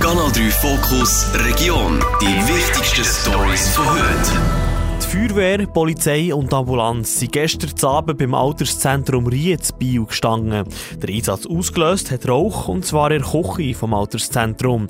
Kanal 3 Fokus Region. Die wichtigsten Stories von heute. Die Feuerwehr, Polizei und Ambulanz sind gestern Abend beim Alterszentrum Rietz Bio gestanden. Der Einsatz ausgelöst hat Rauch, und zwar in der Küche vom Alterszentrum.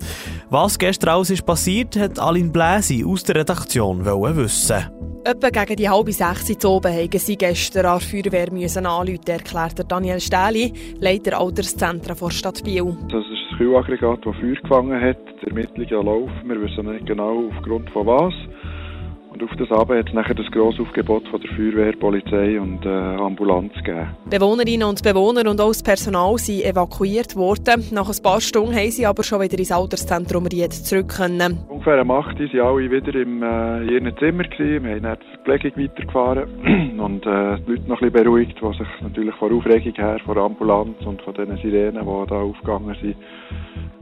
Was gestern alles ist passiert, hat Aline Bläsi aus der Redaktion wissen. Etwa gegen die halbe sechs Uhr oben haben sie gestern an der Feuerwehr müssen anrufen, erklärte Daniel Stähli, Leiter Alterszentren der Stadt Biel. Das ist das Kühlaggregat, das Feuer gefangen hat. Die Ermittlungen laufen. Wir wissen nicht genau aufgrund von was. Und auf das Abend hat es nachher das grosse Aufgebot von der Feuerwehr, Polizei und äh, Ambulanz gegeben. Bewohnerinnen und Bewohner und auch das Personal sind evakuiert worden. Nach ein paar Stunden haben sie aber schon wieder ins Alterszentrum Ried zurück können. Ungefähr um 8 Uhr waren alle wieder im, äh, in ihren Zimmer. Gewesen. Wir haben dann die Verpflegung weitergefahren und äh, die Leute noch ein bisschen beruhigt, die sich natürlich vor Aufregung her, vor Ambulanz und von den Sirenen, die da aufgegangen sind,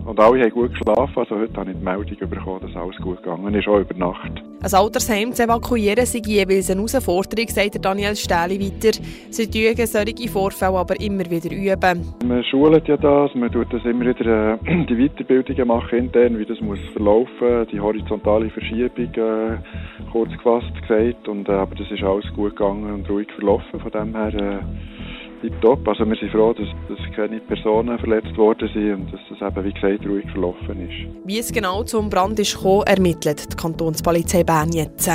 und alle haben gut geschlafen. Also heute habe ich die Meldung bekommen, dass alles gut gegangen ist, auch über Nacht. Ein Altersheim zu evakuieren sei jeweils eine Herausforderung, sagt Daniel Stähli weiter. Sie üben solche Vorfälle aber immer wieder üben. Man schult ja das, man tut das immer wieder äh, die Weiterbildungen machen intern, wie das muss verlaufen, die horizontale Verschiebung äh, kurz gefasst gesagt. Und, äh, aber das ist alles gut gegangen und ruhig verlaufen. Von dem her tipptopp. Also wir sind froh, dass, dass keine Personen verletzt worden sind und dass das eben, wie gesagt, ruhig verlaufen ist. Wie es genau zum Brand ist gekommen, ermittelt die Kantonspolizei Bern jetzt.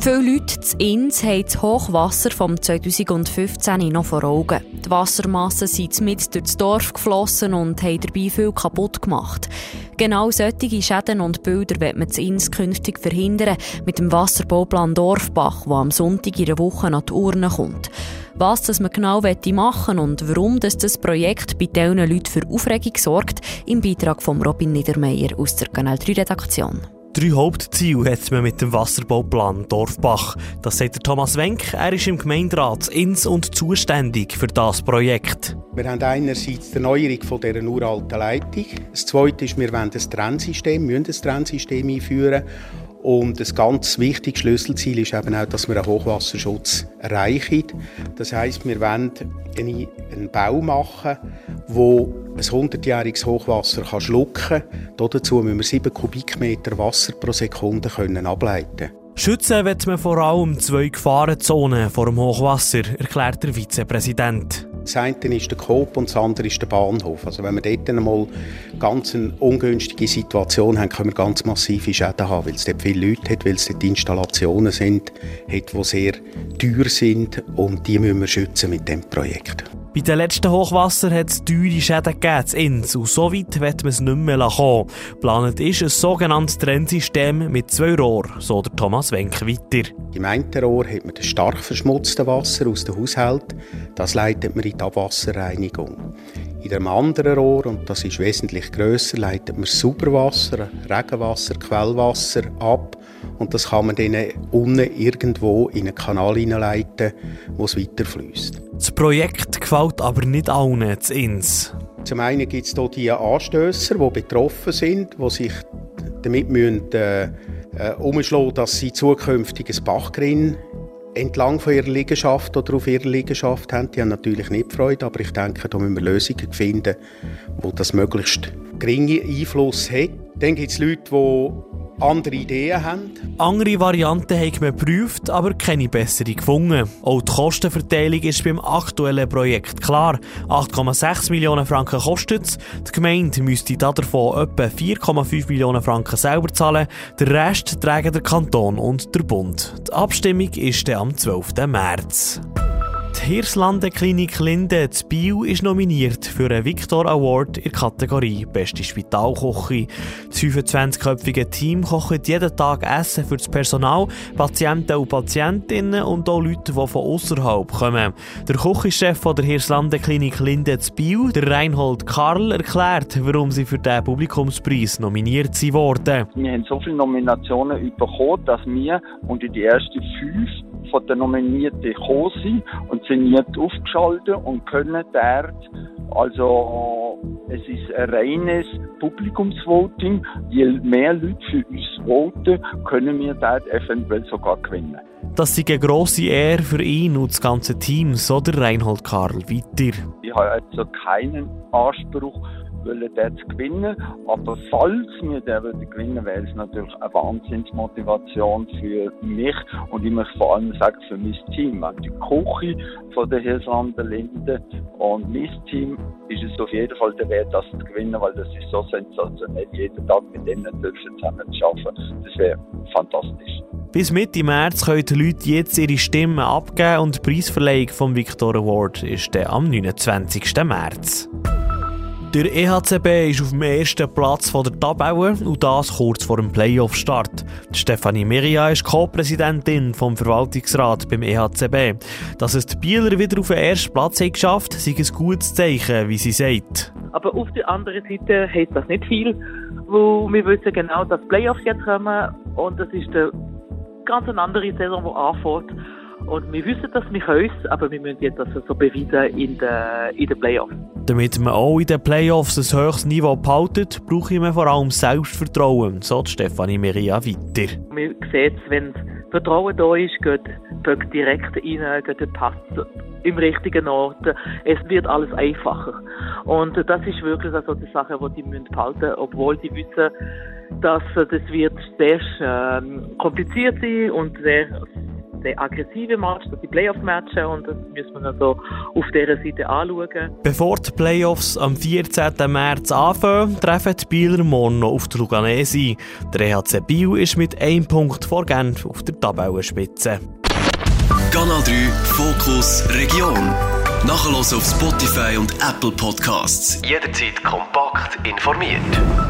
Viele Leute in Inns haben das Hochwasser vom 2015 noch vor Augen. Die Wassermassen sind mit durch das Dorf geflossen und haben dabei viel kaputt gemacht. Genau solche Schäden und Bilder wird man in Inns künftig verhindern mit dem Wasserbauplan Dorfbach, der am Sonntag in einer Woche nach die Urne kommt. Was das man genau machen und warum das, das Projekt bei diesen Leuten für Aufregung sorgt, im Beitrag von Robin Niedermeyer aus der Kanal 3 Redaktion. Drei Hauptziele hat man mit dem Wasserbauplan Dorfbach. Das sagt Thomas Wenk. Er ist im Gemeinderat ins und zuständig für das Projekt. Wir haben einerseits die Erneuerung von dieser uralten Leitung. Das Zweite ist, wir wollen ein Trennsystem, müssen ein Trennsystem einführen. Und ein ganz wichtiges Schlüsselziel ist eben auch, dass wir einen Hochwasserschutz erreichen. Das heißt, wir wollen einen Bau machen, der ein 100-jähriges Hochwasser kann schlucken kann. Dazu müssen wir 7 Kubikmeter Wasser pro Sekunde können ableiten Schützen wird man vor allem zwei Gefahrenzonen vor dem Hochwasser, erklärt der Vizepräsident. Das eine ist der Coop und das andere ist der Bahnhof. Also wenn wir dort einmal ganz eine ungünstige Situation haben, können wir ganz massive Schäden haben, weil es dort viele Leute hat, weil es dort Installationen sind, hat, die sehr teuer sind und die müssen wir schützen mit dem Projekt. Bei den letzten Hochwasser hat es teure Schäden gegeben Inns und so weit wird man es nicht mehr kommen. Planet ist ein sogenanntes Trennsystem mit zwei Rohren, so der Thomas Wenk weiter. Im einen Rohr hat man das stark verschmutzte Wasser aus dem Haushalt, das leitet man in die Abwasserreinigung. In dem anderen Rohr, und das ist wesentlich grösser, leitet man Sauberwasser, Regenwasser, Quellwasser ab und das kann man dann unten irgendwo in einen Kanal hineinleiten, wo es weiterfließt. Das Projekt gefällt aber nicht allen zu Ins. Zum einen gibt es hier die Anstößer, die betroffen sind, die sich damit müssen, äh, äh, umschlagen, dass sie zukünftig ein Bachgrin entlang von ihrer Liegenschaft oder auf ihrer Liegenschaft haben. Die haben natürlich nicht Freude, aber ich denke, da müssen wir Lösungen finden, wo das möglichst geringe Einfluss hat. Dann gibt es Leute, die andere Ideen haben. Andere Varianten haben wir geprüft, aber keine bessere gefunden. Auch die Kostenverteilung ist beim aktuellen Projekt klar. 8,6 Millionen Franken kostet es. Die Gemeinde müsste davon etwa 4,5 Millionen Franken selber zahlen. Der Rest tragen der Kanton und der Bund. Die Abstimmung ist am 12. März. Die Hirslande-Klinik Linde in Biel ist nominiert für einen Victor Award in der Kategorie Beste Spitalkoche. Das 25-köpfige Team kocht jeden Tag Essen für das Personal, Patienten und Patientinnen und auch Leute, die von außerhalb kommen. Der Küchenchef der Hirslande-Klinik Linde in Biel, der Reinhold Karl, erklärt, warum sie für den Publikumspreis nominiert wurden. Wir haben so viele Nominationen bekommen, dass wir unter die ersten fünf von den Nominierten gekommen sind und sind nicht aufgeschaltet und können dort, also es ist ein reines Publikumsvoting. Je mehr Leute für uns voten, können wir dort eventuell sogar gewinnen. Das ist eine grosse Ehre für ihn und das ganze Team, so der Reinhold Karl weiter. Ich habe also keinen Anspruch wollen dort gewinnen. Aber falls wir den gewinnen, wäre es natürlich eine Wahnsinnsmotivation für mich und ich möchte vor allem sagen für mein Team. Die Küche von der Hirslanden Linde und mein Team ist es auf jeden Fall der Wert, das zu gewinnen, weil das ist so sensationell, jeden Tag mit denen zusammen zu arbeiten. Das wäre fantastisch. Bis Mitte März können die Leute jetzt ihre Stimmen abgeben und die Preisverleihung vom Victor Award ist am 29. März. Der EHCB ist auf dem ersten Platz der Tabelle und das kurz vor dem Playoff-Start. Stefanie Meria ist Co-Präsidentin vom Verwaltungsrat beim EHCB. Dass es die Bieler wieder auf den ersten Platz haben geschafft sei ein gutes Zeichen, wie sie sagt. Aber auf der anderen Seite heißt das nicht viel, wo wir wissen genau, dass Playoffs jetzt kommen und das ist eine ganz andere Saison, die anfängt. Und wir wissen, dass wir können aber wir müssen jetzt das so beweisen in den, in den Playoffs. Damit man auch in den Playoffs ein höchstes Niveau behaltet, brauche ich vor allem Selbstvertrauen, so Stefanie Meria weiter. Wir sehen es, wenn Vertrauen da ist, geht Böck direkt rein, geht der Pass im richtigen Ort. Es wird alles einfacher. Und das ist wirklich also die Sache, die die behalten müssen, obwohl die wissen, dass das wird sehr äh, kompliziert sein und sehr der aggressive Match, die Playoff-Matches und das müssen wir also auf dieser Seite anschauen. Bevor die Playoffs am 14. März anfangen, treffen die Bieler morgen noch auf die Luganese. Der EHC Biel ist mit einem Punkt vor Genf auf der Tabellenspitze. Kanal 3 Fokus Region. Nachher auf Spotify und Apple Podcasts. Jederzeit kompakt informiert.